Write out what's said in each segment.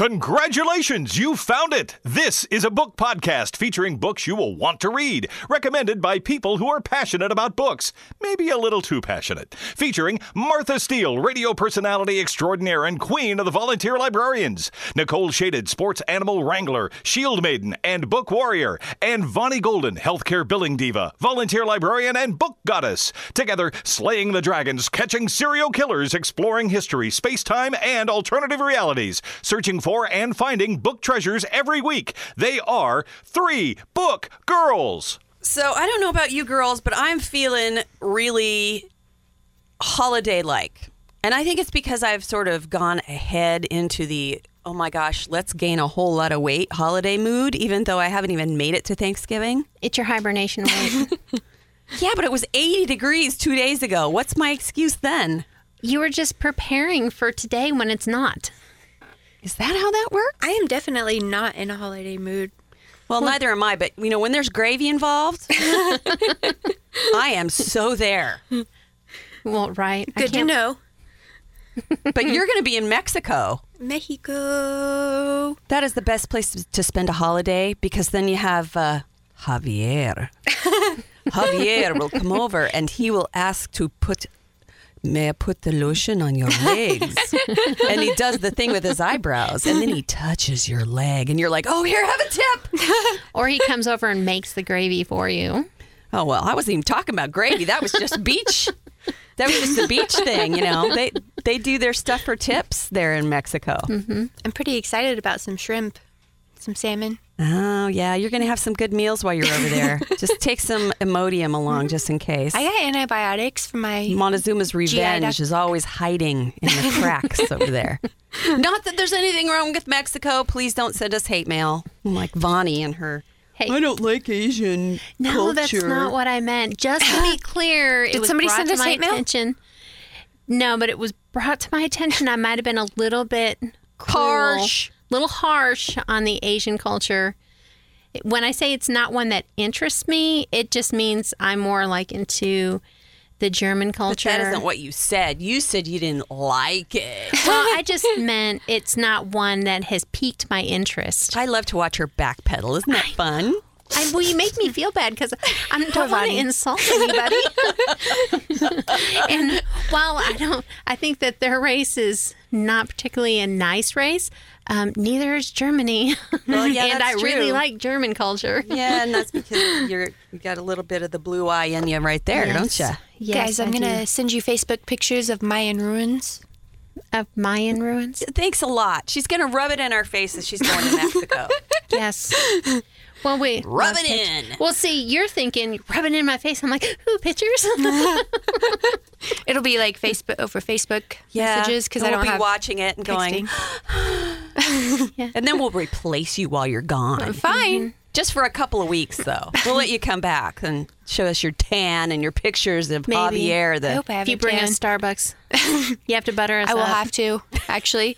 Congratulations, you found it! This is a book podcast featuring books you will want to read, recommended by people who are passionate about books, maybe a little too passionate. Featuring Martha Steele, radio personality extraordinaire and queen of the volunteer librarians, Nicole Shaded, sports animal wrangler, shield maiden, and book warrior, and Vonnie Golden, healthcare billing diva, volunteer librarian, and book goddess. Together, slaying the dragons, catching serial killers, exploring history, space time, and alternative realities, searching for and finding book treasures every week. They are Three Book Girls. So I don't know about you girls, but I'm feeling really holiday like. And I think it's because I've sort of gone ahead into the, oh my gosh, let's gain a whole lot of weight holiday mood, even though I haven't even made it to Thanksgiving. It's your hibernation weight. Yeah, but it was 80 degrees two days ago. What's my excuse then? you were just preparing for today when it's not. Is that how that works? I am definitely not in a holiday mood. Well, neither am I, but you know, when there's gravy involved, I am so there. Well, right. Good to know. But you're going to be in Mexico. Mexico. That is the best place to- to spend a holiday because then you have uh, Javier. Javier will come over and he will ask to put. May I put the lotion on your legs? and he does the thing with his eyebrows, and then he touches your leg, and you're like, "Oh, here, have a tip." Or he comes over and makes the gravy for you. Oh well, I wasn't even talking about gravy. That was just beach. That was just the beach thing, you know. They they do their stuff for tips there in Mexico. Mm-hmm. I'm pretty excited about some shrimp, some salmon. Oh yeah, you're gonna have some good meals while you're over there. just take some Imodium along, just in case. I got antibiotics for my. Montezuma's revenge doc- is always hiding in the cracks over there. Not that there's anything wrong with Mexico. Please don't send us hate mail like Vonnie and her. Hey. I don't like Asian No, culture. that's not what I meant. Just to be clear, it Did was somebody send to us my hate mail? No, but it was brought to my attention. I might have been a little bit cruel, Harsh. Little harsh on the Asian culture. When I say it's not one that interests me, it just means I'm more like into the German culture. But that isn't what you said. You said you didn't like it. well, I just meant it's not one that has piqued my interest. I love to watch her backpedal. Isn't that fun? I, well, you make me feel bad because I don't want to insult anybody. and while I don't, I think that their race is not particularly a nice race. Um, neither is Germany. Well, yeah, and I that's really like German culture. Yeah, and that's because you're you got a little bit of the blue eye in you right there, don't you? Yes, Guys, I'm gonna send you Facebook pictures of Mayan ruins. of Mayan ruins. Thanks a lot. She's gonna rub it in our faces. She's going to Mexico. Yes. Well, wait. Rub it pic- in. Well, see, you're thinking rub it in my face. I'm like, ooh, pictures. It'll be like Facebook over Facebook messages because and I we'll don't be have watching it and going, texting. and then we'll replace you while you're gone. Fine. Mm-hmm. Just for a couple of weeks, though. We'll let you come back and show us your tan and your pictures of Maybe. Javier. I hope I have if you a bring tan. us Starbucks, you have to butter us I will up. have to actually.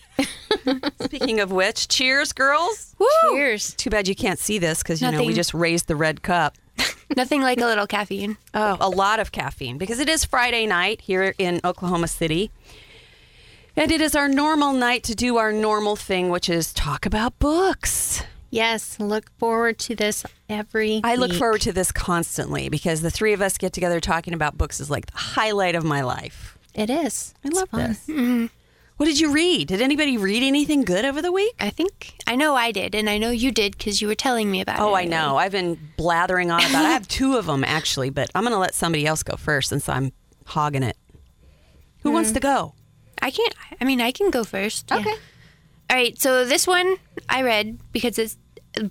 Speaking of which, cheers, girls. Woo! Cheers. Too bad you can't see this because you know we just raised the red cup. Nothing like a little caffeine. Oh, a lot of caffeine because it is Friday night here in Oklahoma City. And it is our normal night to do our normal thing, which is talk about books. Yes, look forward to this every. I look week. forward to this constantly because the three of us get together talking about books is like the highlight of my life. It is. I It's love fun. this. Mm-hmm. What did you read? Did anybody read anything good over the week? I think I know I did, and I know you did because you were telling me about oh, it. Oh, I know. I've been blathering on about it. I have two of them actually, but I'm going to let somebody else go first since I'm hogging it. Who wants hmm. to go? I can't. I mean, I can go first. Okay. All right. So this one I read because it's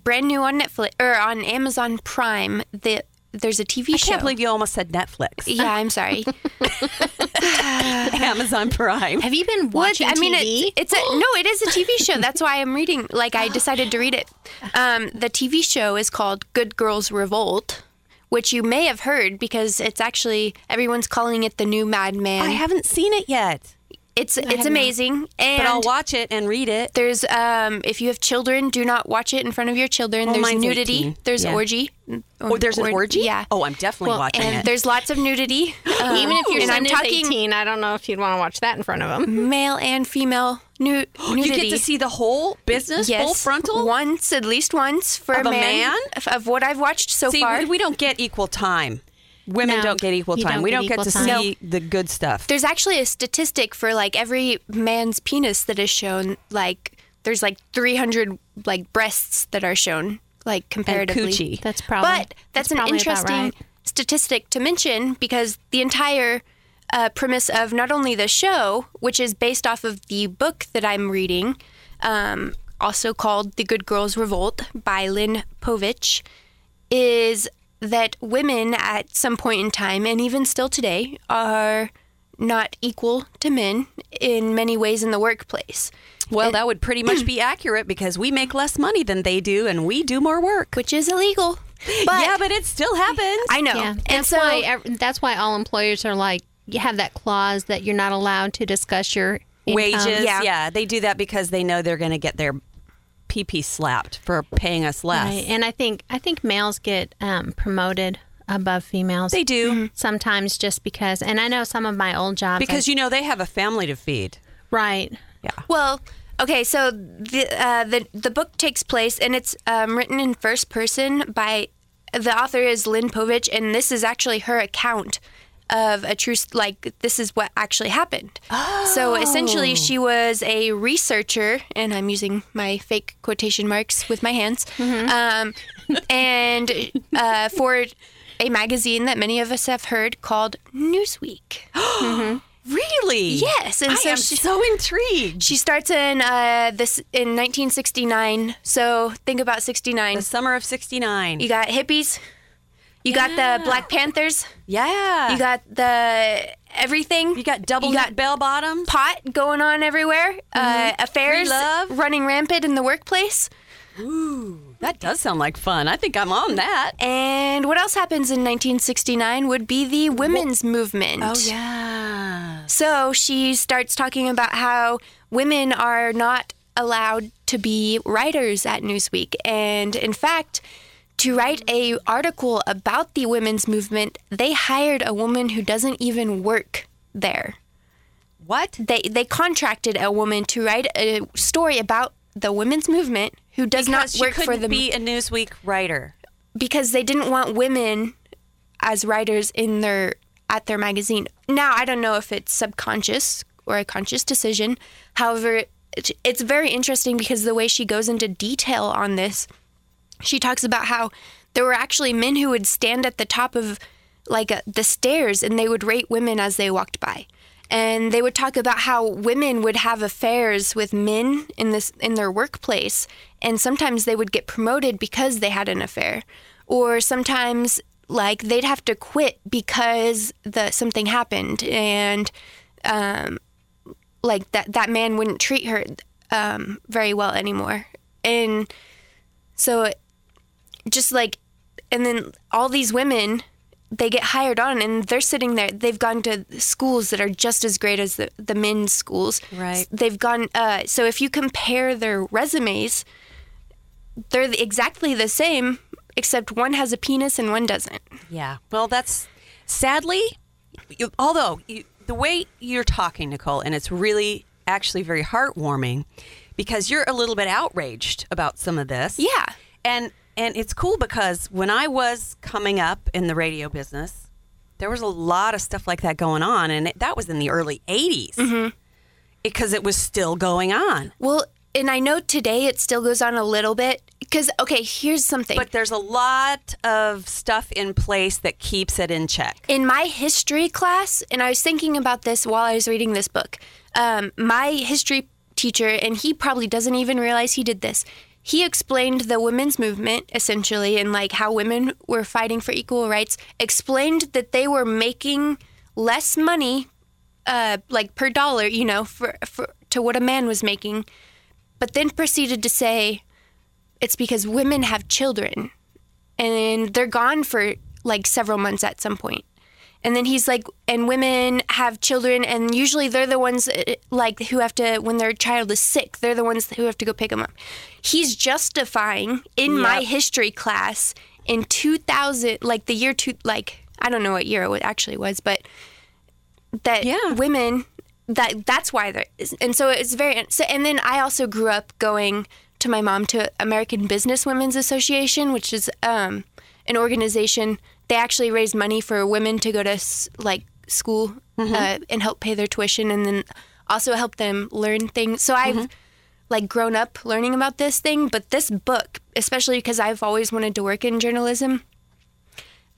brand new on Netflix or on Amazon Prime. The there's a TV I show. I can't believe you almost said Netflix. Yeah, I'm sorry. Amazon Prime. Have you been What? watching I mean, TV? it's, it's a no. It is a TV show. That's why I'm reading. Like, I decided to read it. Um, the TV show is called Good Girls Revolt, which you may have heard because it's actually everyone's calling it the new Mad Men. I haven't seen it yet, it's it's amazing, and but I'll watch it and read it. There's um if you have children, do not watch it in front of your children. Oh, there's nudity. 18. There's Yeah. orgy. Oh, there's an orgy? Yeah. Oh, I'm definitely Well, watching and it. there's lots of nudity. Um, Even if your and son I'm is talking 18, I don't know if you'd want to watch that in front of him. male and female nu- nudity. You get to see the whole business, yes, full frontal. once, at least once for Of a a man, man? Of, of what I've watched so see, far. we, we don't get equal time. Women No, don't get equal time. don't we get don't get equal to time. see the good stuff. There's actually a statistic for like every man's penis that is shown. Like there's like 300 like breasts that are shown like comparatively. coochie. That's probably. But that's, an interesting right. statistic to mention because the entire uh, premise of not only the show, which is based off of the book that I'm reading, um, also called The Good Girls Revolt by Lynn Povich, is that women at some point in time, and even still today, are not equal to men in many ways in the workplace. well, that would pretty much be accurate because we make less money than they do, and we do more work. Which is illegal. But yeah, but it still happens. I know. Yeah, and that's so why. That's why all employers are like you have that clause that you're not allowed to discuss your income. wages. Yeah. Yeah. they do that because they know they're going to get their PP slapped for paying us less. Right. And I think I think males get um, promoted above females. They do sometimes just because. And I know some of my old jobs because you know they have a family to feed. Right. Yeah. Well, okay, so the uh, the the book takes place and it's um, written in first person by the author is Lynn Povich, and this is actually her account of a true like this is what actually happened. So essentially, she was a researcher, and I'm using my fake quotation marks with my hands, um, and uh, for a magazine that many of us have heard called Newsweek. Really? Yes, and I so am she- so intrigued. She starts in uh, this in 1969. So think about 69. The summer of '69. You got hippies. You got the Black Panthers. yeah. You got the everything. you got double you got bell bottoms. pot going on everywhere. Uh, affairs love. running rampant in the workplace. Ooh, that does sound like fun. I think I'm on that. And what else happens in 1969 would be the women's movement. Oh yeah. So she starts talking about how women are not allowed to be writers at Newsweek. And in fact, to write a article about the women's movement, they hired a woman who doesn't even work there. What? They they contracted a woman to write a story about the women's movement who does Because not work she for couldn't the be a Newsweek writer. because they didn't want women as writers in their at their magazine. Now I don't know if it's subconscious or a conscious decision. However, it's very interesting because the way she goes into detail on this, she talks about how there were actually men who would stand at the top of like uh the stairs and they would rate women as they walked by. And they would talk about how women would have affairs with men in this in their workplace and sometimes they would get promoted because they had an affair or sometimes like they'd have to quit because the something happened and um like that that man wouldn't treat her um very well anymore. And so just like and then all these women they get hired on and they're sitting there they've gone to schools that are just as great as the, the men's schools Right. they've gone uh, so if you compare their resumes they're exactly the same except one has a penis and one doesn't Yeah. Well, that's sadly, you, although you, the way you're talking, Nicole, and it's really actually very heartwarming because you're a little bit outraged about some of this. Yeah. And and it's cool because when I was coming up in the radio business, there was a lot of stuff like that going on, and it, that was in the early '80s because it was still going on. well and i know today it still goes on a little bit because okay here's something But there's a lot of stuff in place that keeps it in check. in my history class, and I was thinking about this while I was reading this book. Um, my history teacher, and he probably doesn't even realize he did this. He explained the women's movement essentially, and like how women were fighting for equal rights. Explained that they were making less money, uh, like per dollar, you know, for, for to what a man was making. But then proceeded to say, it's because women have children and they're gone for like several months at some point. And then he's like, and women have children, and usually they're the ones uh, like who have to, when their child is sick, they're the ones who have to go pick them up. He's justifying in my history class in 2000, like the year two, like I don't know what year it actually was, but that Yeah. women that that's why there is, and so it's very. So, and then I also grew up going to my mom to American Business Women's Association, which is um, an organization. They actually raise money for women to go to like school uh, and help pay their tuition, and then also help them learn things. So I've like grown up learning about this thing, but this book, especially because I've always wanted to work in journalism,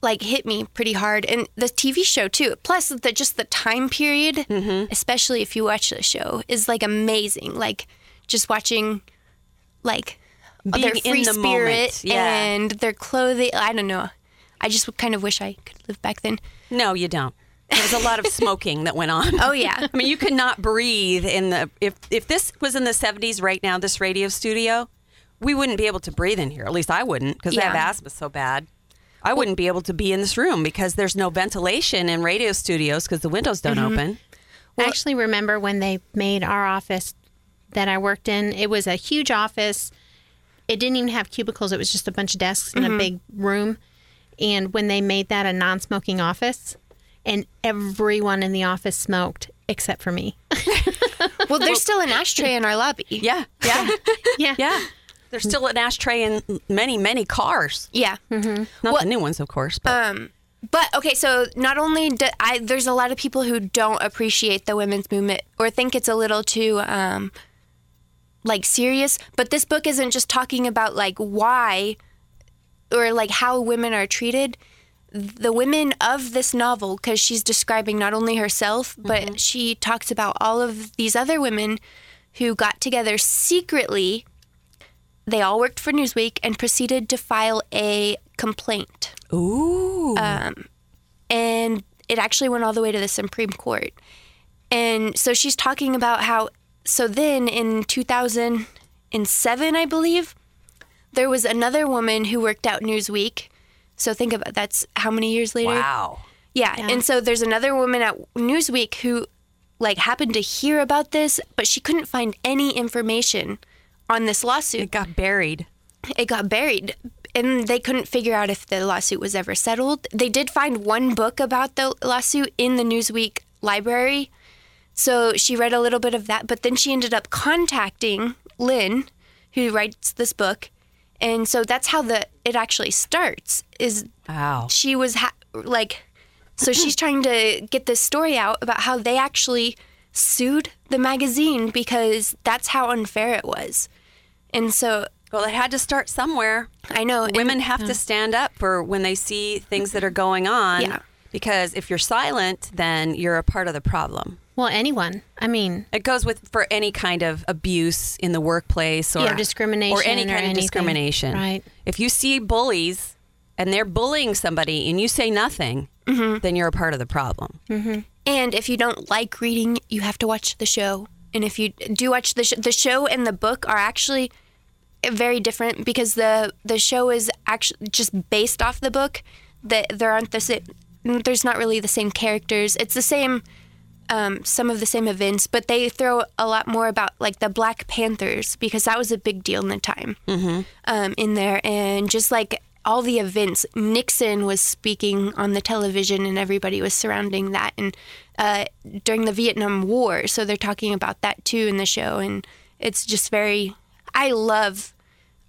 like hit me pretty hard and the TV show too. Plus the just the time period, Mm-hmm. especially if you watch the show, is like amazing. Like just watching like Being their in free the spirit yeah. and their clothing. I don't know. I just kind of wish I could live back then. No, you don't. There was a lot of smoking that went on. Oh yeah. I mean, you could not breathe in the if if this was in the 70s right now, this radio studio, we wouldn't be able to breathe in here. At least I wouldn't because I have asthma so bad. I wouldn't be able to be in this room because there's no ventilation in radio studios because the windows don't Mm-hmm. open. I actually remember when they made our office that I worked in. It was a huge office. It didn't even have cubicles. It was just a bunch of desks in a big room. And when they made that a non-smoking office, and everyone in the office smoked except for me. Well, there's still an ashtray in our lobby. Yeah, yeah, yeah. yeah. There's still an ashtray in many, many cars. Yeah. Not Well- the new ones, of course. But Um, but okay, so not only do I, there's a lot of people who don't appreciate the women's movement or think it's a little too um, like serious. But this book isn't just talking about like why or like how women are treated. The women of this novel, because she's describing not only herself, but mm-hmm. she talks about all of these other women who got together secretly. They all worked for Newsweek and proceeded to file a complaint ooh, um, and it actually went all the way to the Supreme Court. And so she's talking about how, so then in 2007, I believe, there was another woman who worked out Newsweek. So think about that's how many years later? wow. Yeah. And so there's another woman at Newsweek who like happened to hear about this, but she couldn't find any information on this lawsuit It got buried. it got buried and they couldn't figure out if the lawsuit was ever settled. They did find one book about the lawsuit in the Newsweek library. So she read a little bit of that, but then she ended up contacting Lynn, who writes this book. And so that's how the it actually starts is Wow. she was ha- like so she's trying to get this story out about how they actually sued the magazine because that's how unfair it was. And so Well, it had to start somewhere. I know and- Women have to stand up for when they see things that are going on. Yeah. Because if you're silent, then you're a part of the problem. Well, anyone. I mean, It goes with for any kind of abuse in the workplace or Or discrimination or any or kind of anything. discrimination. Right. If you see bullies and they're bullying somebody and you say nothing, Mm-hmm. then you're a part of the problem. And if you don't like reading, you have to watch the show. And if you do watch the sh- the show and the book are actually very different because the the show is actually just based off the book. That there aren't the same. There's not really the same characters. It's the same. Um, some of the same events, but they throw a lot more about like the Black Panthers because that was a big deal in the time um, in there, and just like all the events, Nixon was speaking on the television, and everybody was surrounding that, and uh, during the Vietnam War, so they're talking about that too in the show, and it's just very. I love.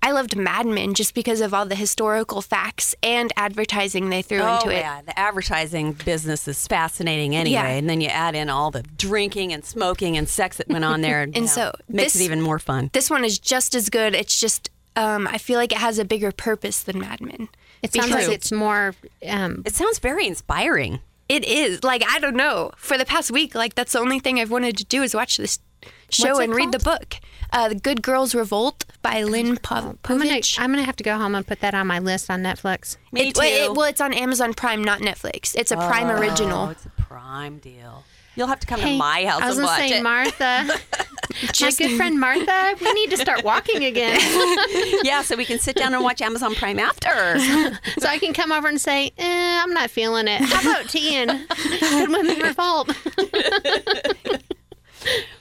I loved Mad Men just because of all the historical facts and advertising they threw Oh into it. yeah, the advertising business is fascinating anyway, Yeah. and then you add in all the drinking and smoking and sex that went on there, and, And you know, so makes this- it even more fun. This one is just as good. It's just um, I feel like it has a bigger purpose than Mad Men. it sounds Because like it's more. Um, It sounds very inspiring. It is like I don't know. For the past week, like that's the only thing I've wanted to do is watch this show What's it and read the book. Uh, the Good Girls Revolt by Lynn Pov- I'm gonna, Povich. I'm gonna have to go home and put that on my list on Netflix. Me It- well, it- too. well, it's on Amazon Prime, not Netflix. It's a Prime Oh, original. it's a prime deal. You'll have to come Hey, to my house I was and gonna watch say, it. Martha, my good friend Martha, we need to start walking again, yeah, so we can sit down and watch Amazon Prime after. so I can come over and say, eh, I'm not feeling it. How about tea and Good Women Revolt?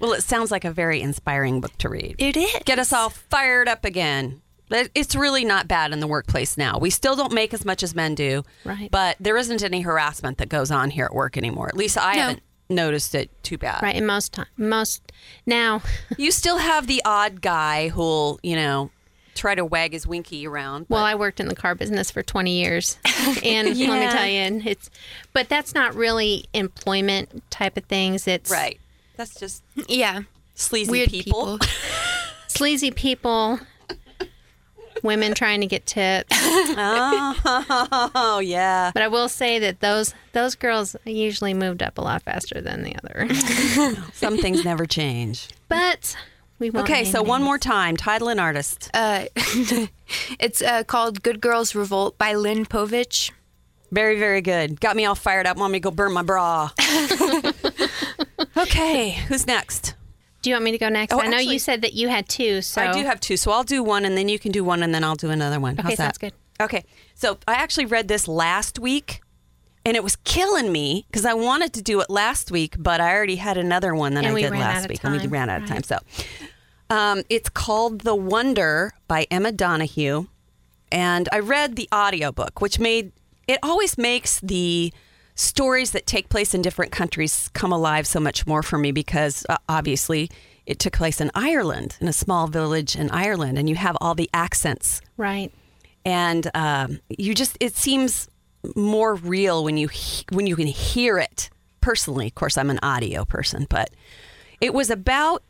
well, it sounds like a very inspiring book to read. It is. Get us all fired up again. It's really not bad in the workplace now. We still don't make as much as men do, Right. But there isn't any harassment that goes on here at work anymore. At least I No. haven't noticed it too bad. Right. And most time, most now, You still have the odd guy who'll, you know, try to wag his winky around. well, I worked in the car business for 20 years. And let me Yeah. tell you, it's, but that's not really employment type of things. It's right. That's just Yeah. sleazy Weird people. people. sleazy people, women trying to get tips. Oh yeah. But I will say that those those girls usually moved up a lot faster than the other. Some things never change. but we won't. Okay, name so one more time, title and artist. Uh, it's uh, called Good Girls Revolt by Lynn Povich. Very, very good. Got me all fired up. Want me to go burn my bra. Okay, who's next? Do you want me to go next? Oh, I know actually- you said that you had two. So I do have two, so I'll do one and then you can do one and then I'll do another one. Okay, How's that? sounds good. Okay, so I actually read this last week and it was killing me because I wanted to do it last week, but I already had another one that And I we did ran out last of week and we time. ran out of time. So um, it's called The Wonder by Emma Donoghue. And I read the audiobook, which made it always makes the stories that take place in different countries come alive so much more for me because uh, obviously it took place in Ireland, in a small village in Ireland, and you have all the accents. Right. and um, you just it seems more real when you he- when you can hear it. Personally of course i'm an audio person but it was about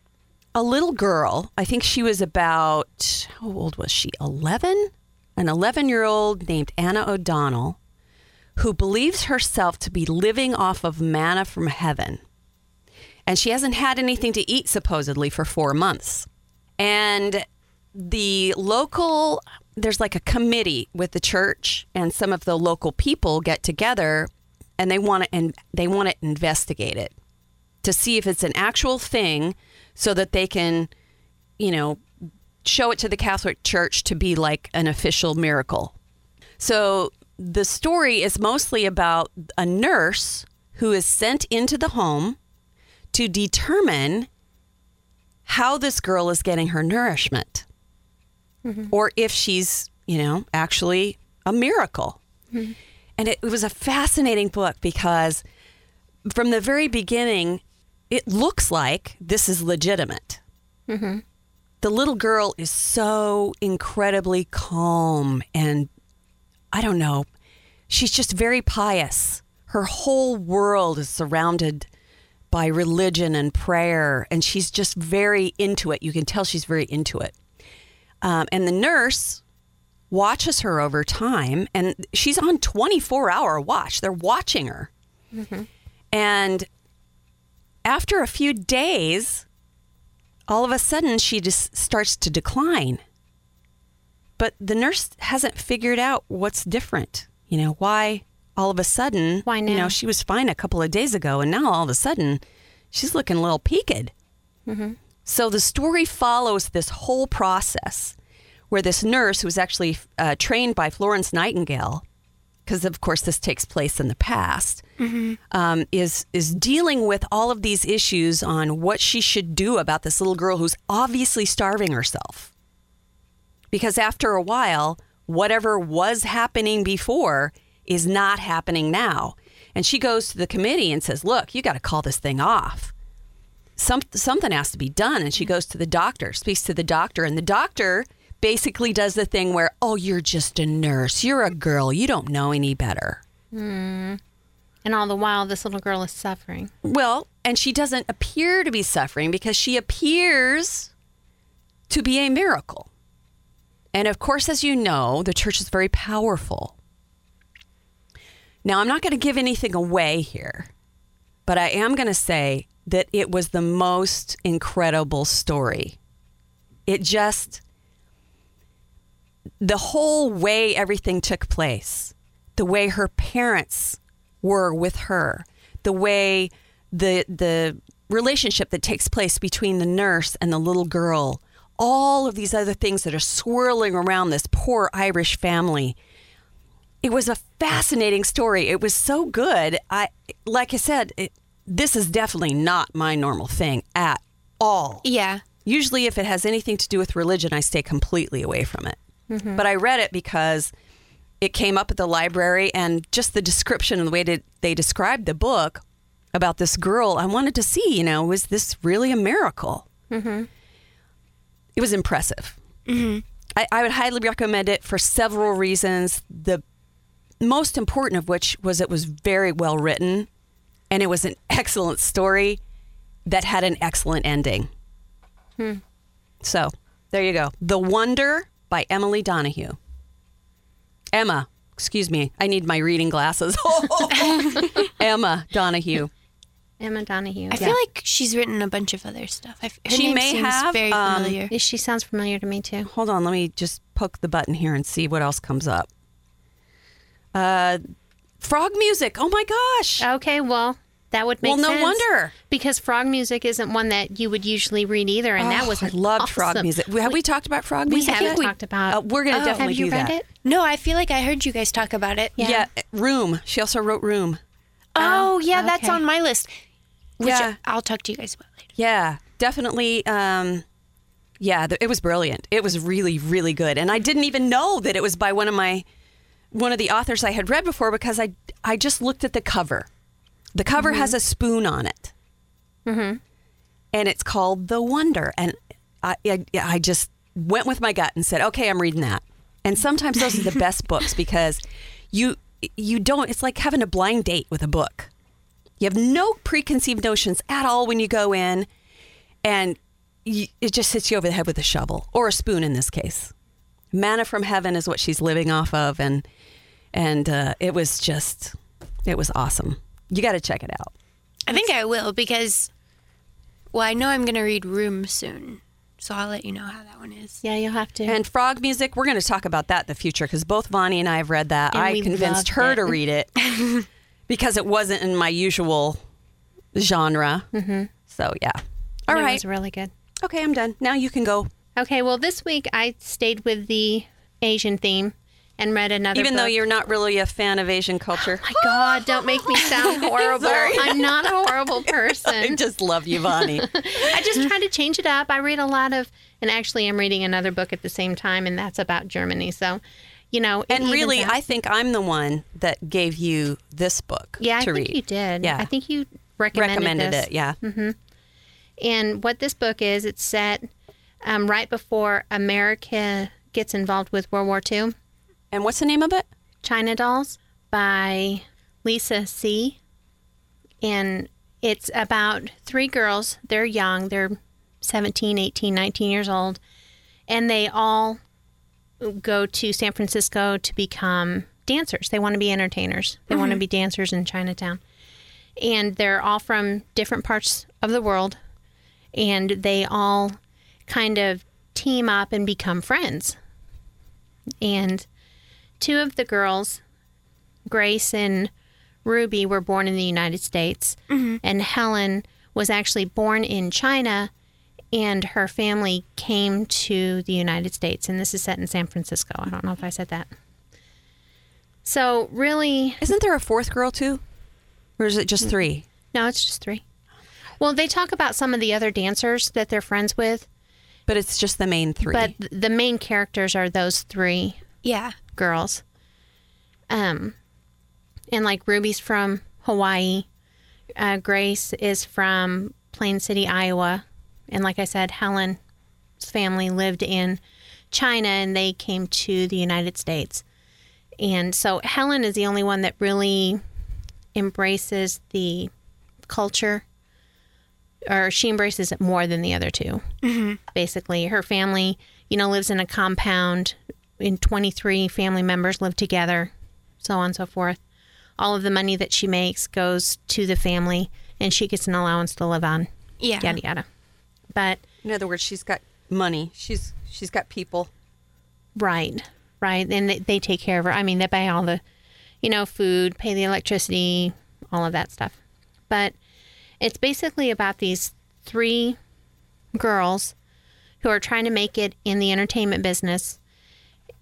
a little girl. I think she was about how old was she? 11 an 11 year old named anna o'donnell who believes herself to be living off of manna from heaven and she hasn't had anything to eat supposedly for four months and the local there's like a committee with the church and some of the local people get together and they want to and they want to investigate it to see if it's an actual thing so that they can you know show it to the Catholic Church to be like an official miracle. So the story is mostly about a nurse who is sent into the home to determine how this girl is getting her nourishment mm-hmm. or if she's, you know, actually a miracle. Mm-hmm. And it, it was a fascinating book because from the very beginning, it looks like this is legitimate. Mm-hmm. The little girl is so incredibly calm and I don't know, she's just very pious. Her whole world is surrounded by religion and prayer, and she's just very into it. You can tell she's very into it. Um, and the nurse watches her over time, and she's on 24 hour watch. They're watching her. And after a few days, all of a sudden she just starts to decline. But the nurse hasn't figured out what's different. You know, why all of a sudden, Why now? you know, she was fine a couple of days ago, and now all of a sudden she's looking a little peaked. So the story follows this whole process where this nurse, who was actually uh, trained by Florence Nightingale, because of course this takes place in the past, um, is is dealing with all of these issues on what she should do about this little girl who's obviously starving herself. Because after a while, whatever was happening before is not happening now. And she goes to the committee and says, "Look, you got to call this thing off." some, something has to be done. And she goes to the doctor, speaks to the doctor, and the doctor basically does the thing where, oh, you're just a nurse. You're a girl. You don't know any better. Hmm. And all the while, this little girl is suffering. Well, and she doesn't appear to be suffering because she appears to be a miracle. And of course, as you know, the church is very powerful. Now, I'm not going to give anything away here, but I am going to say that it was the most incredible story. It just, the whole way everything took place, the way her parents were with her, the way the the relationship that takes place between the nurse and the little girl, all of these other things that are swirling around this poor Irish family. It was a fascinating story. It was so good. I like I said, it, this is definitely not my normal thing at all. Yeah. Usually, if it has anything to do with religion, I stay completely away from it. But I read it because it came up at the library, and just the description and the way that they described the book, about this girl. I wanted to see, you know, was this really a miracle? Mm-hmm. It was impressive. Mm-hmm. I, I would highly recommend it for several reasons. The most important of which was it was very well written and it was an excellent story that had an excellent ending. So there you go. The Wonder by Emily Donoghue. Emma, excuse me, I need my reading glasses. Emma Donoghue. Emma Donoghue. I feel like she's written a bunch of other stuff. I, her She name may seems have, very um, familiar. Yeah, she sounds familiar to me too. Hold on, let me just poke the button here and see what else comes up. Uh, frog music. Oh my gosh. Okay, well, that would make Well, no sense. wonder. Because frog music isn't one that you would usually read either, and that Oh, was I loved frog music. Have we talked about frog music? We haven't yet? talked about. Uh, we're going to Oh, definitely have you do read that. it? no, I feel like I heard you guys talk about it. Yeah. Room. She also wrote Room. Oh, yeah, that's on my list. Which Yeah. I'll talk to you guys about later. Yeah, definitely. Um, yeah, it was brilliant. It was really, really good, and I didn't even know that it was by one of my one of the authors I had read before because I I just looked at the cover. The cover has a spoon on it, mm-hmm. and it's called The Wonder, and I, I I just went with my gut and said, okay, I'm reading that. And sometimes those are the best books because you you don't. It's like having a blind date with a book. You have no preconceived notions at all when you go in, and you, it just hits you over the head with a shovel or a spoon in this case. Manna from heaven is what she's living off of, and and uh, it was just it was awesome. You got to check it out. I think I will because, well, I know I'm going to read Room soon. So I'll let you know how that one is. Yeah, you'll have to. And frog music, we're going to talk about that in the future because both Vonnie and I have read that. And I convinced her it. to read it because it wasn't in my usual genre. Mm-hmm. So yeah. All it right. was really good. Okay, I'm done. Now you can go. Okay, well, this week I stayed with the Asian theme and read another. Even though you're not really a fan of Asian culture. My God, don't make me sound horrible. I'm not a horrible person. I just love you, Vonnie. I just try to change it up. I read a lot of, and actually, I'm reading another book at the same time, and that's about Germany. So, you know, and really. I think I'm the one that gave you this book yeah, I to think read. you did. Yeah. I think you recommended, Recommended it, yeah. And what this book is, it's set um, right before America gets involved with World War II. And what's the name of it? China Dolls by Lisa See. And it's about three girls. They're young, they're 17, 18, 19 years old. And they all go to San Francisco to become dancers. They want to be entertainers, they want to mm. be dancers in Chinatown. And they're all from different parts of the world. And they all kind of team up and become friends. And two of the girls, Grace and Ruby, were born in the United States, mm-hmm. and Helen was actually born in China, and her family came to the United States. And this is set in San Francisco. I don't know if I said that. So, really, Isn't there a fourth girl too? Or is it just three? no, it's just three. Well, they talk about some of the other dancers that they're friends with, But it's just the main three. but the main characters are those three Yeah. Girls. Um, and like Ruby's from Hawaii, uh, Grace is from Plain City, Iowa, and like I said, Helen's family lived in China and they came to the United States. And so Helen is the only one that really embraces the culture, or she embraces it more than the other 2 Basically, her family, you know, lives in a compound, and 23 family members live together, so on and so forth. All of the money that she makes goes to the family, and she gets an allowance to live on. Yeah. Yada yada. But In other words, she's got money. She's she's got people. Right, right. And they, they take care of her. I mean, they buy all the, you know, food, pay the electricity, all of that stuff. But it's basically about these three girls who are trying to make it in the entertainment business.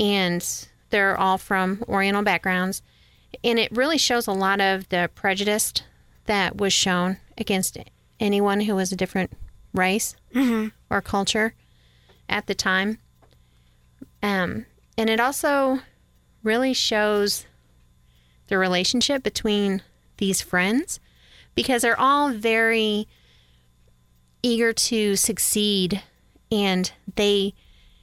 And they're all from Oriental backgrounds. And it really shows a lot of the prejudice that was shown against anyone who was a different race or culture at the time. Um, and it also really shows the relationship between these friends because they're all very eager to succeed and they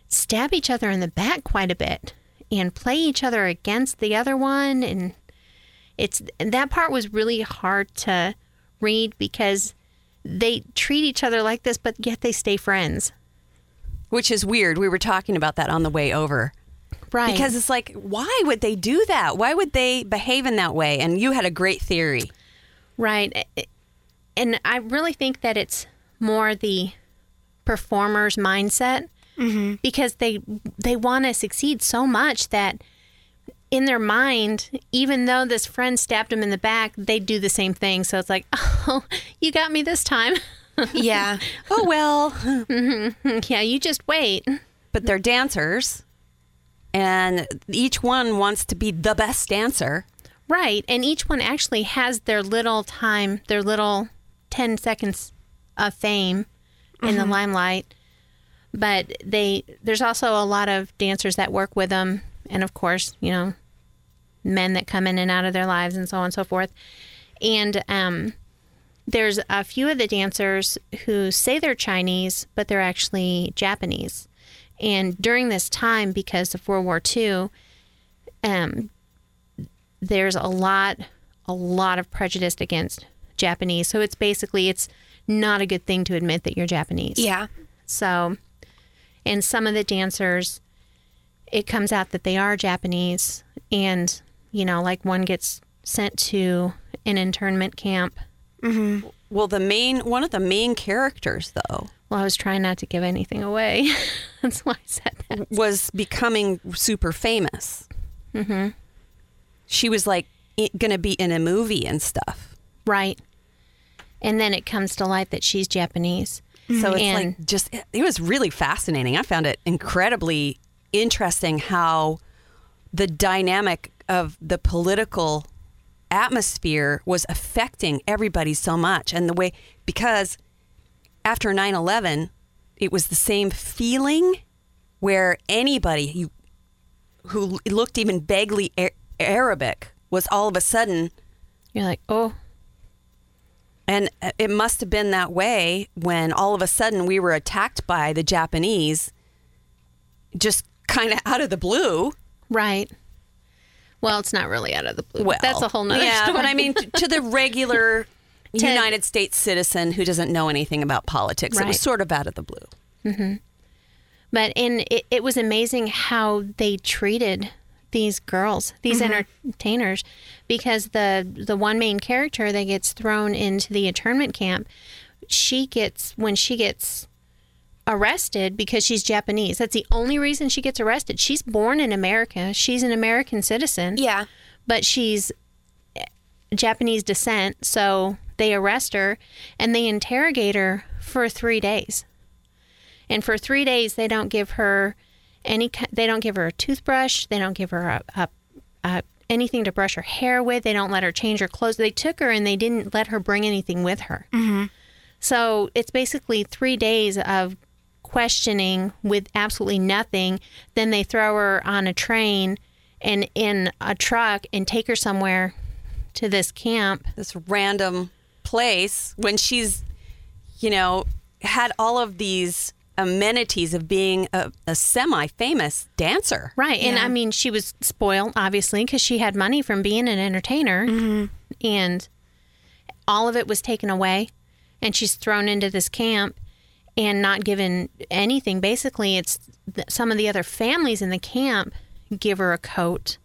stab each other in the back quite a bit and play each other against the other one and it's and that part was really hard to read because they treat each other like this but yet they stay friends Which is weird. We were talking about that on the way over. right Because it's like, why would they do that? Why would they behave in that way? And you had a great theory. Right. And I really think that it's more the performer's mindset Mm-hmm. because they they want to succeed so much that in their mind, even though this friend stabbed him in the back, they do the same thing. So it's like, oh, you got me this time. Yeah. Oh, well. Mm-hmm. yeah, you just wait. but they're dancers. And each one wants to be the best dancer. Right. And each one actually has their little time, their little 10 seconds of fame in the mm-hmm. limelight. But they there's also a lot of dancers that work with them and of course, you know, men that come in and out of their lives and so on and so forth. And um there's a few of the dancers who say they're Chinese, but they're actually Japanese. And during this time, because of World War II, um, there's a lot a lot of prejudice against Japanese. So it's basically it's not a good thing to admit that you're Japanese. Yeah. So and some of the dancers it comes out that they are Japanese and you know like one gets sent to an internment camp. Well, the main, one of the main characters, though, Well, I was trying not to give anything away. That's why I said that. was becoming super famous. Mm-hmm. She was like going to be in a movie and stuff. Right. And then it comes to light that she's Japanese. So mm-hmm. it's And- like just, it was really fascinating. I found it incredibly interesting how the dynamic of the political atmosphere was affecting everybody so much. And the way, because after 9 11, it was the same feeling where anybody who, looked even vaguely A- Arabic was all of a sudden You're like, "Oh, and it must have been that way when all of a sudden we were attacked by the Japanese just kind of out of the blue. right." Well, it's not really out of the blue. Well, That's a whole nother Yeah, story. but I mean, to the regular United States citizen who doesn't know anything about politics, it was sort of out of the blue. Mm-hmm. But and it, it was amazing how they treated these girls, these mm-hmm. entertainers, because the the one main character that gets thrown into the internment camp, she gets when she gets arrested because she's Japanese. That's the only reason she gets arrested. She's born in America. She's an American citizen. Yeah. but she's eh, Japanese descent, so they arrest her and they interrogate her for three days. And for three days, they don't give her any. They don't give her a toothbrush. They don't give her a, a, a anything to brush her hair with. They don't let her change her clothes. They took her and they didn't let her bring anything with her. Mm-hmm. So it's basically three days of questioning with absolutely nothing. Then they throw her on a train and in a truck and take her somewhere to this camp. This random place when she's, you know, had all of these amenities of being a, a semi famous dancer. Right. And I mean, she was spoiled, obviously, because she had money from being an entertainer. And all of it was taken away. And she's thrown into this camp and not given anything. Basically, it's th- some of the other families in the camp give her a coat,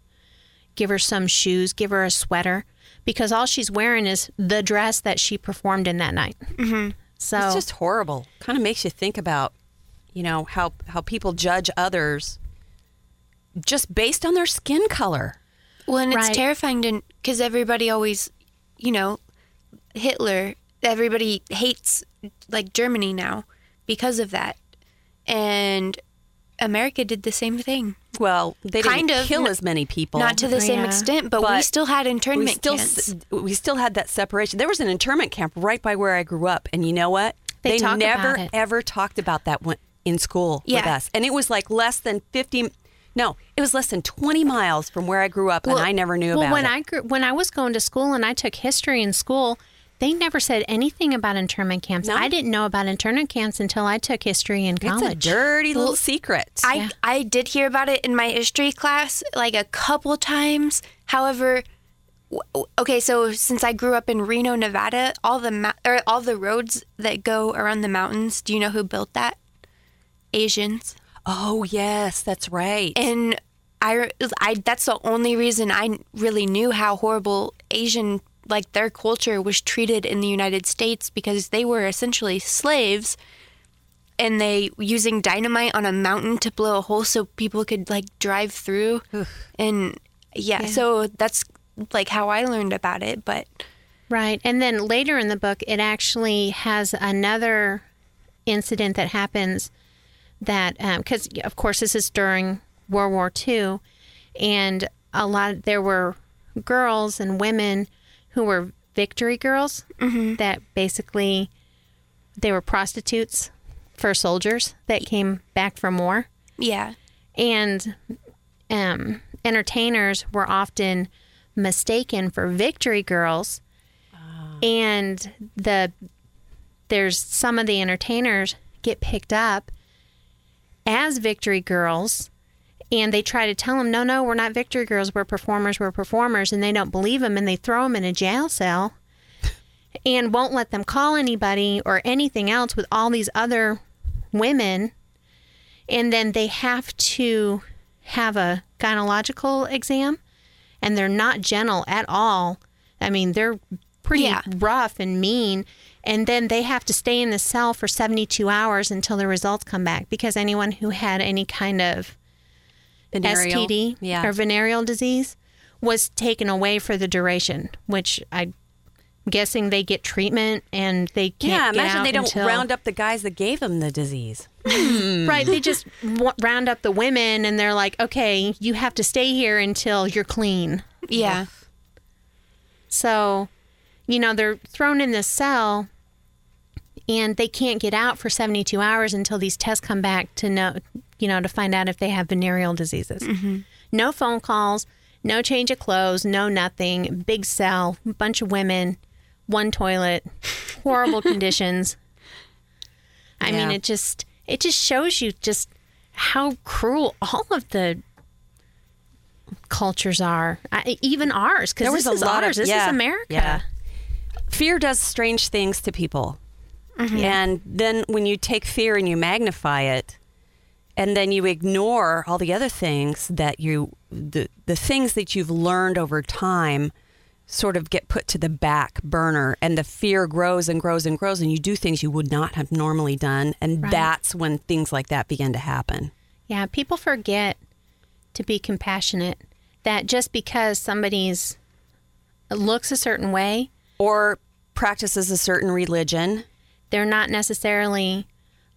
give her some shoes, give her a sweater, because all she's wearing is the dress that she performed in that night. Mm-hmm. So It's just horrible. Kind of makes you think about, you know, how how people judge others just based on their skin color. Well, and it's terrifying to because everybody always, you know, Hitler. Everybody hates like Germany now because of that, and America did the same thing. Well, they Kind didn't of, kill as many people. Not to the same Yeah. extent, but, we still had we internment still camps. we still had that separation. There was an internment camp right by where I grew up, and you know what? They talk never about it. ever talked about that one in school with us, and it was like less than fifty. No, it was less than twenty miles from where I grew up, and I never knew well, about when it. I grew, when I was going to school and I took history in school, they never said anything about internment camps. No? I didn't know about internment camps until I took history in college. It's a dirty little secret. I Yeah. I did hear about it in my history class like a couple times. However, okay, so since I grew up in Reno, Nevada, all the ma- or all the roads that go around the mountains, do you know who built that? Asians. oh yes, that's right. And I, I that's the only reason I really knew how horrible Asian like their culture was treated in the United States because they were essentially slaves and they using dynamite on a mountain to blow a hole so people could like drive through and yeah, so that's like how I learned about it but Right. And then later in the book, it actually has another incident that happens that, um, because of course, this is during World War II, and a lot, there were girls and women who were victory girls mm-hmm. that basically they were prostitutes for soldiers that came back from war. Yeah. And um, entertainers were often mistaken for victory girls. Ah. And the there's some of the entertainers get picked up as victory girls and they try to tell them no no we're not victory girls we're performers we're performers and they don't believe them and they throw them in a jail cell and won't let them call anybody or anything else with all these other women and then they have to have a gynecological exam and they're not gentle at all i mean they're pretty Yeah. rough and mean and then they have to stay in the cell for 72 hours until the results come back because anyone who had any kind of Venereal. STD Yeah. or venereal disease was taken away for the duration, which I'm guessing they get treatment and they can't yeah, get imagine they don't until, round up the guys that gave them the disease. Hmm. Right, they just w- round up the women and they're like, okay, you have to stay here until you're clean. yeah So, you know, they're thrown in this cell and they can't get out for 72 hours until these tests come back to know, you know, to find out if they have venereal diseases. Mm-hmm. No phone calls, no change of clothes, no nothing. Big cell, bunch of women, one toilet, horrible conditions. I mean, it just it just shows you just how cruel all of the cultures are, I, even ours. Because There was this a is lot of- ours. this yeah, is America. yeah. Fear does strange things to people. Mm-hmm. And then when you take fear and you magnify it, and then you ignore all the other things that you, the, the things that you've learned over time sort of get put to the back burner and the fear grows and grows and grows and you do things you would not have normally done and Right. that's when things like that begin to happen Yeah, people forget to be compassionate. That just because somebody's looks a certain way, or practices a certain religion they're not necessarily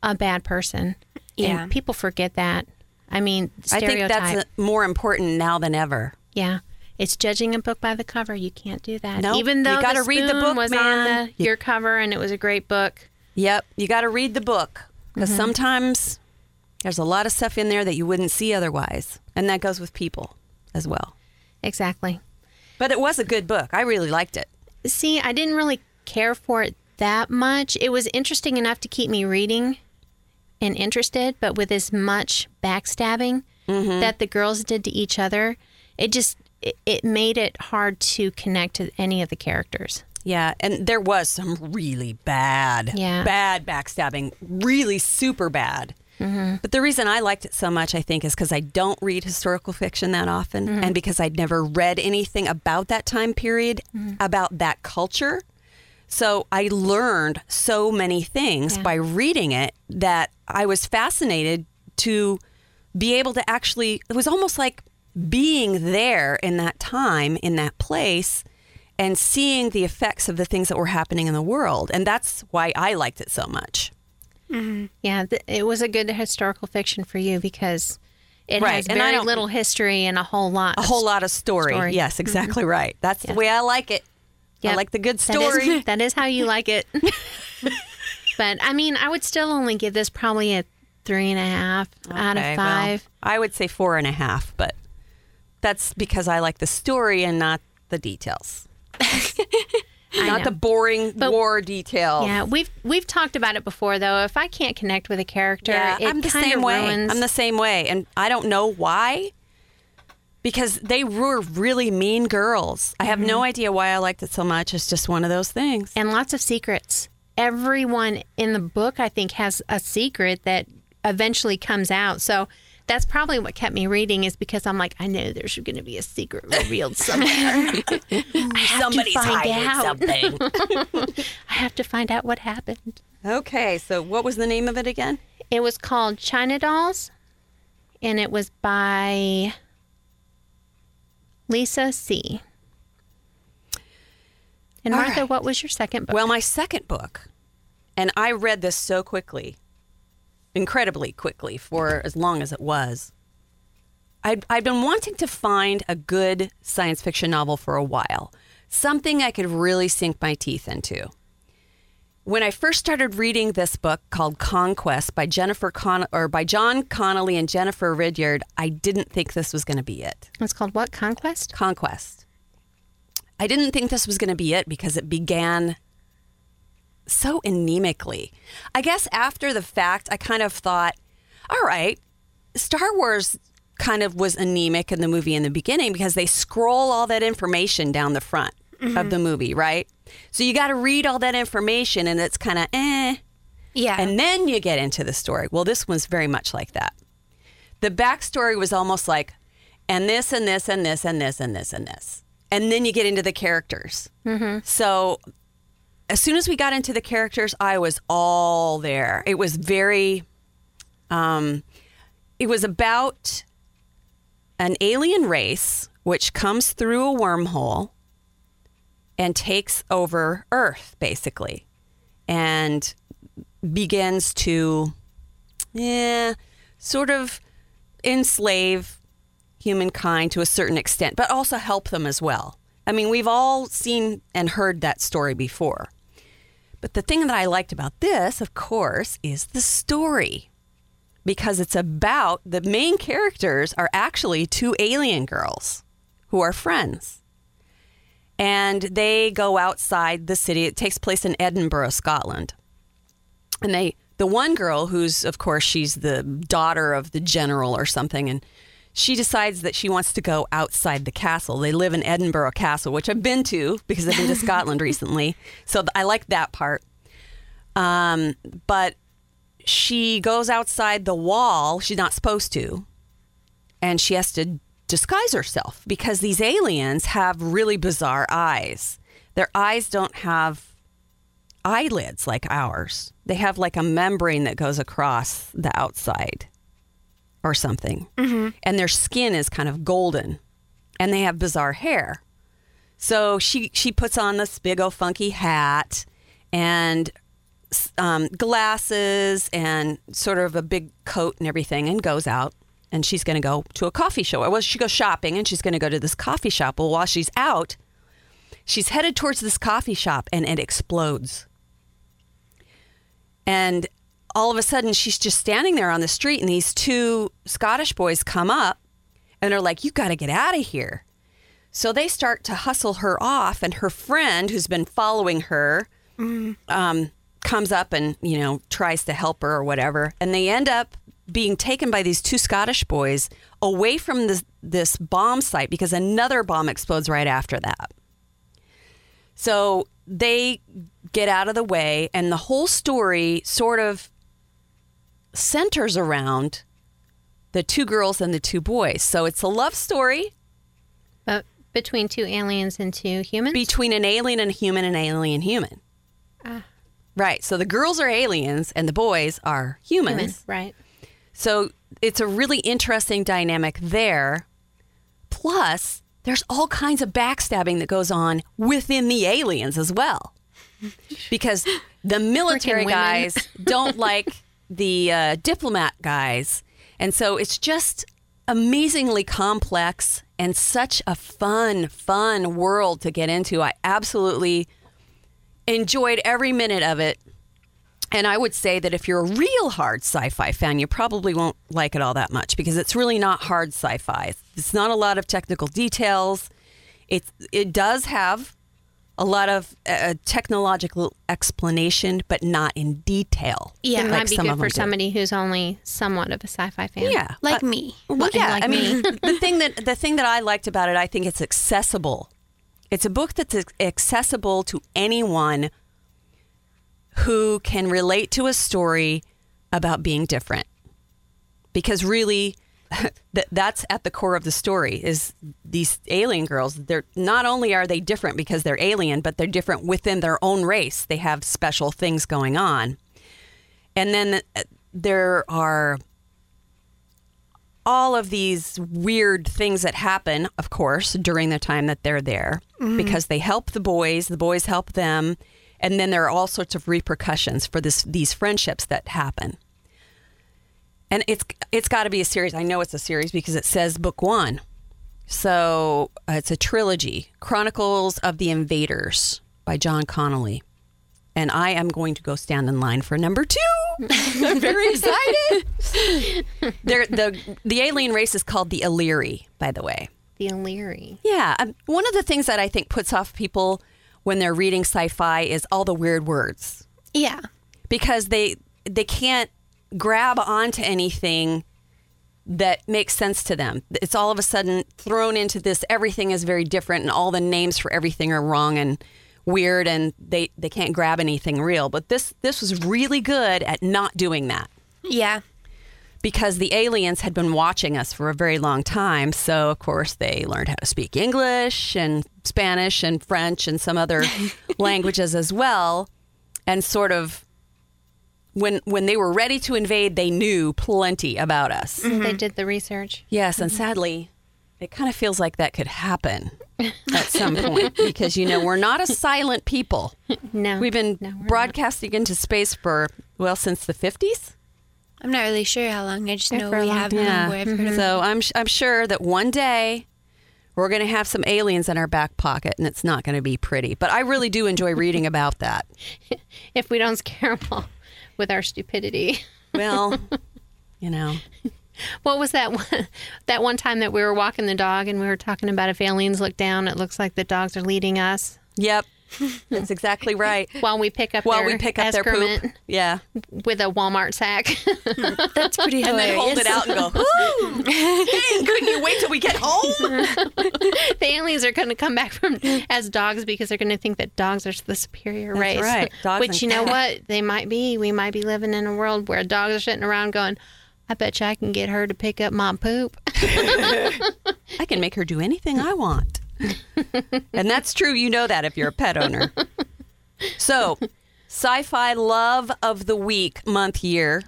a bad person. Yeah. And people forget that. I mean, i think that's more important now than ever yeah. It's judging a book by the cover. You can't do that. Nope. Even You though gotta the read the book, was man. on the, You- your cover and it was a great book. Yep, you got to read the book because Mm-hmm. sometimes there's a lot of stuff in there that you wouldn't see otherwise, and that goes with people as well. Exactly. But it was a good book. I really liked it. See, I didn't really care for it that much. It was interesting enough to keep me reading and interested, but with as much backstabbing Mm-hmm. that the girls did to each other, it just it, it made it hard to connect to any of the characters. Yeah, and there was some really bad, Yeah. bad backstabbing, really super bad. Mm-hmm. But the reason I liked it so much, I think, is because I don't read historical fiction that often, mm-hmm. and because I'd never read anything about that time period, mm-hmm. about that culture. So I learned so many things Yeah. by reading it that I was fascinated to be able to actually, it was almost like being there in that time, in that place, and seeing the effects of the things that were happening in the world. And that's why I liked it so much. Mm-hmm. Yeah, th- it was a good historical fiction for you because it Right, has and very little history and a whole lot. A whole lot of story. Story. Yes, mm-hmm. exactly right. That's the way I like it. I like the good story. that is how you like it. but I mean, I would still only give this probably a three and a half out of Okay, well, five. I would say four and a half, but that's because I like the story and not the details. not the boring But- war detail. Yeah, we've we've talked about it before though. If I can't connect with a character, Yeah, I'm the same way. ruins- I'm the same way, and I don't know why. Because they were really mean girls. I have Mm-hmm. no idea why I liked it so much. It's just one of those things. and lots of secrets. Everyone in the book, I think, has a secret that eventually comes out. So that's probably what kept me reading, is because I'm like, I know there's going to be a secret revealed somewhere. I have Somebody's to find hiding out. something. I have to find out what happened. okay, so what was the name of it again? It was called China Dolls, and it was by Lisa See And All Martha, right. what was your second book? Well, my second book, and I read this so quickly, incredibly quickly for as long as it was. I'd, I'd been wanting to find a good science fiction novel for a while, something I could really sink my teeth into. When I first started reading this book called Conquest by Jennifer Con- or by John Connolly and Jennifer Ridyard, I didn't think this was going to be it. it's called what? Conquest? Conquest. I didn't think this was going to be it because it began so anemically. I guess after the fact, I kind of thought, all right, Star Wars kind of was anemic in the movie in the beginning because they scroll all that information down the front of mm-hmm. the movie, right? So you got to read all that information and it's kind of eh. Yeah. And then you get into the story. Well, this one's very much like that. The backstory was almost like, and this and this and this and this and this and this. And then you get into the characters. So as soon as we got into the characters, I was all there. It was very, um, it was about an alien race which comes through a wormhole and takes over Earth, basically, and begins to, yeah, sort of enslave humankind to a certain extent, but also help them as well. I mean, we've all seen and heard that story before. But the thing that I liked about this, of course, is the story. Because it's about the main characters are actually two alien girls who are friends. And they go outside the city. It takes place in Edinburgh, Scotland. And they the one girl who's of course she's the daughter of the general or something and she decides that she wants to go outside the castle. They live in Edinburgh Castle, which I've been to because I've been to Scotland recently. So I like that part. Um, but she goes outside the wall. She's not supposed to. And she has to disguise herself because these aliens have really bizarre eyes. Their eyes don't have eyelids like ours. They have like a membrane that goes across the outside or something. And their skin is kind of golden and they have bizarre hair. So she she puts on this big old funky hat and um, glasses and sort of a big coat and everything and goes out and she's going to go to a coffee shop. Well, she goes shopping and she's going to go to this coffee shop. Well, while she's out, she's headed towards this coffee shop and it explodes. And all of a sudden, she's just standing there on the street, and these two Scottish boys come up and are like, You got to get out of here. So they start to hustle her off, and her friend, who's been following her, um, comes up and, you know, tries to help her or whatever. And they end up being taken by these two Scottish boys away from this, this bomb site because another bomb explodes right after that. So they get out of the way, and the whole story sort of centers around the two girls and the two boys. So it's a love story But between two aliens and two humans? between an alien and a human and an alien human. Ah. Right. So the girls are aliens and the boys are humans. Human, right. So it's a really interesting dynamic there. Plus, there's all kinds of backstabbing that goes on within the aliens as well. Because the military guys don't like the uh, diplomat guys. And so it's just amazingly complex and such a fun, fun world to get into. I absolutely enjoyed every minute of it. And I would say that if you're a real hard sci fi fan, you probably won't like it all that much because it's really not hard sci fi. It's not a lot of technical details. It, it does have a lot of uh, technological explanation, but not in detail. Yeah. it like might be good for them do. somebody who's only somewhat of a sci-fi fan. Yeah, Like Uh, me. Well, yeah. like I mean, the thing that the thing that I liked about it, I think it's accessible. It's a book that's accessible to anyone who can relate to a story about being different. Because really, that that's at the core of the story is these alien girls. They're not only are they different because they're alien, but they're different within their own race. They have special things going on. And then uh, there are all of these weird things that happen, of course, during the time that they're there because they help the boys, the boys help them, and then there are all sorts of repercussions for this these friendships that happen. And it's it's got to be a series. I know it's a series because it says book 1. So, uh, it's a trilogy, Chronicles of the Invaders by John Connolly. And I am going to go stand in line for number 2. I'm very excited. The the alien race is called the Illyri, by the way. The Illyri. Yeah, um, one of the things that I think puts off people when they're reading sci-fi is all the weird words Yeah. because they they can't grab onto anything that makes sense to them. It's all of a sudden thrown into this everything is very different and all the names for everything are wrong and weird and they they can't grab anything real. But this this was really good at not doing that Yeah. Because the aliens had been watching us for a very long time. So, of course, they learned how to speak English and Spanish and French and some other languages as well. And sort of when when they were ready to invade, they knew plenty about us. They mm-hmm. did the research. Yes, and mm-hmm. sadly, it kind of feels like that could happen at some point because you know, we're not a silent people. No, We've been no, we're not. broadcasting into space for well since the 50s. I'm not really sure how long. I just know we long have time. them Yeah. where I've heard mm-hmm. of So I'm I'm sure that one day we're going to have some aliens in our back pocket, and it's not going to be pretty. But I really do enjoy reading about that. If we don't scare them all with our stupidity. Well, you know, What was that one, that one time that we were walking the dog and we were talking about if aliens look down, it looks like the dogs are leading us yep, that's exactly right. while we pick up While their we pick up their poop, yeah, with a Walmart sack. That's pretty hilarious. and then hold it out and go, "Woo! Hey, couldn't you wait till we get home?" the aliens are going to come back from as dogs because they're going to think that dogs are the superior That's race. right. Dogs Which you know cats. what they might be. We might be living in a world where dogs are sitting around going, "I bet you I can get her to pick up my poop." I can make her do anything I want. And that's true. You know that if you're a pet owner. So, sci fi love of the week, month, year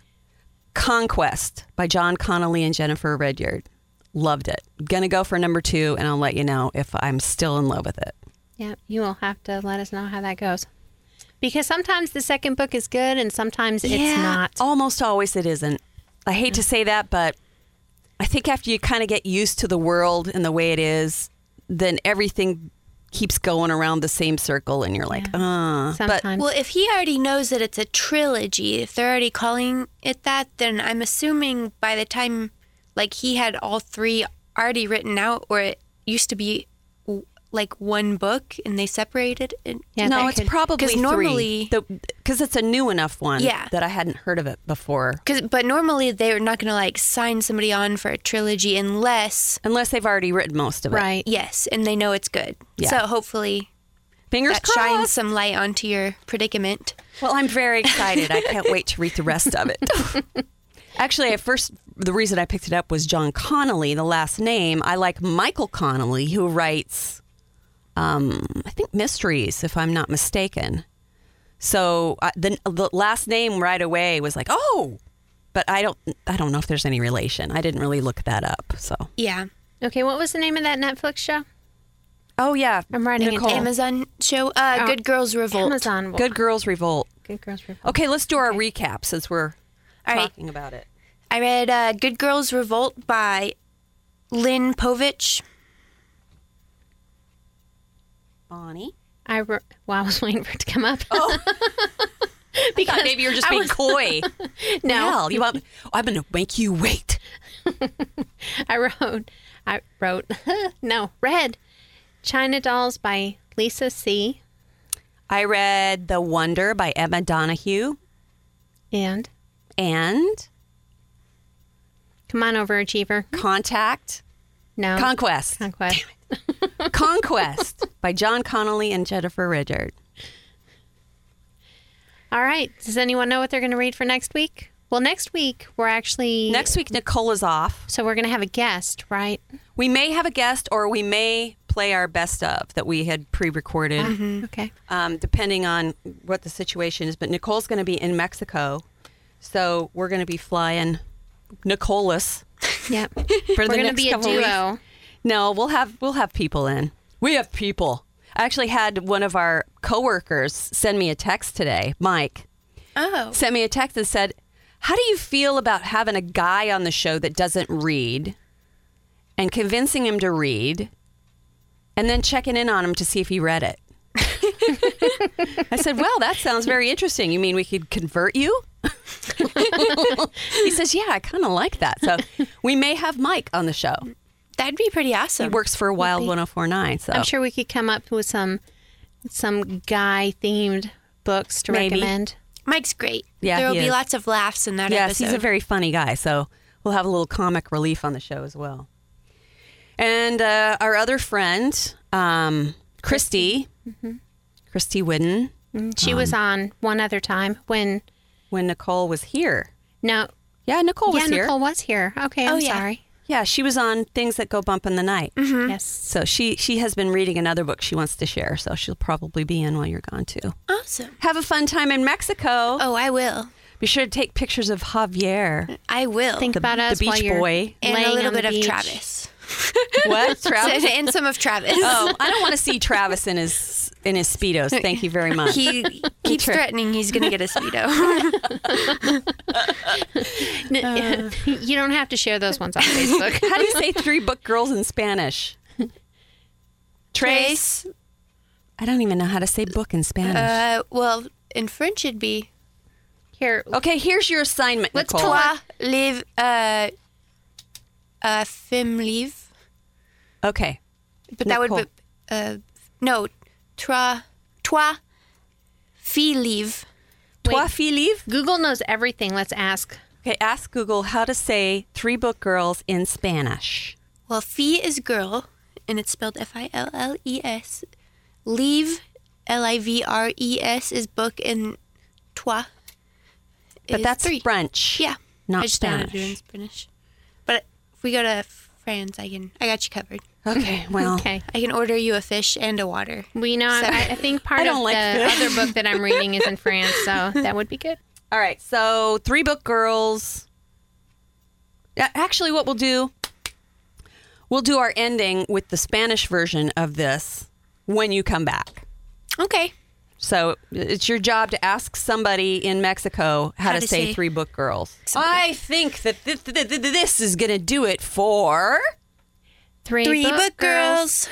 Conquest by John Connolly and Jennifer Ridyard. Loved it. Gonna go for number two, and I'll let you know if I'm still in love with it. Yeah, you will have to let us know how that goes. Because sometimes the second book is good and sometimes it's not. Almost always it isn't. I hate to say that, but I think after you kind of get used to the world and the way it is, then everything keeps going around the same circle, and you're like, uh. But Well, if he already knows that it's a trilogy, if they're already calling it that, then I'm assuming by the time, like, he had all three already written out, or it used to be w- like one book and they separated it. Yeah, no, it's could- probably 'cause normally- because it's a new enough one. Yeah. that I hadn't heard of it before, Cause, but normally they're not going to like sign somebody on for a trilogy unless, unless they've already written most of it. right. yes, and they know it's good. Yeah. So hopefully Fingers that crossed. shines some light onto your predicament. Well, I'm very excited. I can't wait to read the rest of it. Actually, at first, the reason I picked it up was John Connolly, the last name. I like Michael Connolly, who writes, um, I think, mysteries, if I'm not mistaken. So uh, the, the last name right away was like, oh, but I don't, I don't know if there's any relation. I didn't really look that up. So, Yeah. Okay, what was the name of that Netflix show? oh yeah, I'm writing it Nicole. down. Amazon show, uh, Oh, Good Girls Revolt. Amazon. Good Girls Revolt. Good Girls Revolt. Okay, let's do our recap since we're All right. talking about it. I read uh, Good Girls Revolt by Lynn Povich. Vonnie. I wrote, well, I was waiting for it to come up. Oh. Because maybe you're just being was- coy. no, you want? I'm going to make you wait. I wrote, I wrote, no, read China Dolls by Lisa See I read The Wonder by Emma Donoghue And and come on, overachiever. Contact, No. Conquest, Conquest. Conquest by John Connolly and Jennifer Ridyard. All right. Does anyone know what they're going to read for next week? Well, next week we're actually Next week, Nicole is off. So we're going to have a guest, right? We may have a guest or we may play our best of that we had pre recorded, Okay. um, depending on what the situation is. But Nicole's going to be in Mexico. So we're going to be flying Nicolas Yep. for we're going to be a couple weeks. Duo. No, we'll have we'll have people in. We have people. I actually had one of our coworkers send me a text today, Mike. Oh. Sent me a text and said, "How do you feel about having a guy on the show that doesn't read and convincing him to read and then checking in on him to see if he read it?" I said, "Well, that sounds very interesting. You mean we could convert you?" he says, "Yeah, I kind of like that." So, we may have Mike on the show. That'd be pretty awesome. He awesome. works for Wild 1049. So I'm sure we could come up with some some guy themed books to Maybe. recommend. Mike's great. Yeah, There will be is. lots of laughs in that yes, episode. he's a very funny guy. So we'll have a little comic relief on the show as well. And uh, our other friend, um, Christy, Christy Whidden, She was on one other time when when Nicole was here. no Yeah, Nicole yeah was here. Yeah, Nicole was here. Okay, I'm Oh, yeah. sorry. Yeah, she was on Things That Go Bump in the Night. Mm-hmm. Yes. So she she has been reading another book she wants to share. So she'll probably be in while you're gone too. awesome. Have a fun time in Mexico. Oh, I will. Be sure to take pictures of Javier, I will. Think the, about the us while beach you're boy. and a little bit of beach. Travis. What? Travis? and some of Travis. Oh, I don't want to see Travis in his in his speedos. Thank you very much. He keeps threatening he's going to get a speedo. N- you don't have to share those ones on Facebook. How do you say three book girls in Spanish? Trace. I don't even know how to say book in Spanish. Uh, well, in French it'd be Here, okay, here's your assignment, let's Nicole. Toi live uh, uh, femme live. Okay. But that would be uh, no. Toi, toi, fille live. Toi Wait. Philippe? Google knows everything. Let's ask. Okay, ask Google how to say three book girls in Spanish. Well, fille is girl, and it's spelled F I L L E S. Live, L I V R E S, is book, and toi. But is that's three. French. Yeah, Not I just Spanish. Spanish. But if we go to France, I can. I got you covered. Okay, well. Okay. I can order you a fish and a water. We know. I, I think part I of like the fish. other book that I'm reading is in France, so that would be good. All right, so three book girls. Actually, what we'll do, we'll do our ending with the Spanish version of this when you come back. Okay. So it's your job to ask somebody in Mexico how, to, say, three book girls. I think that th- th- th- th- this is going to do it for. Three, Three book girls.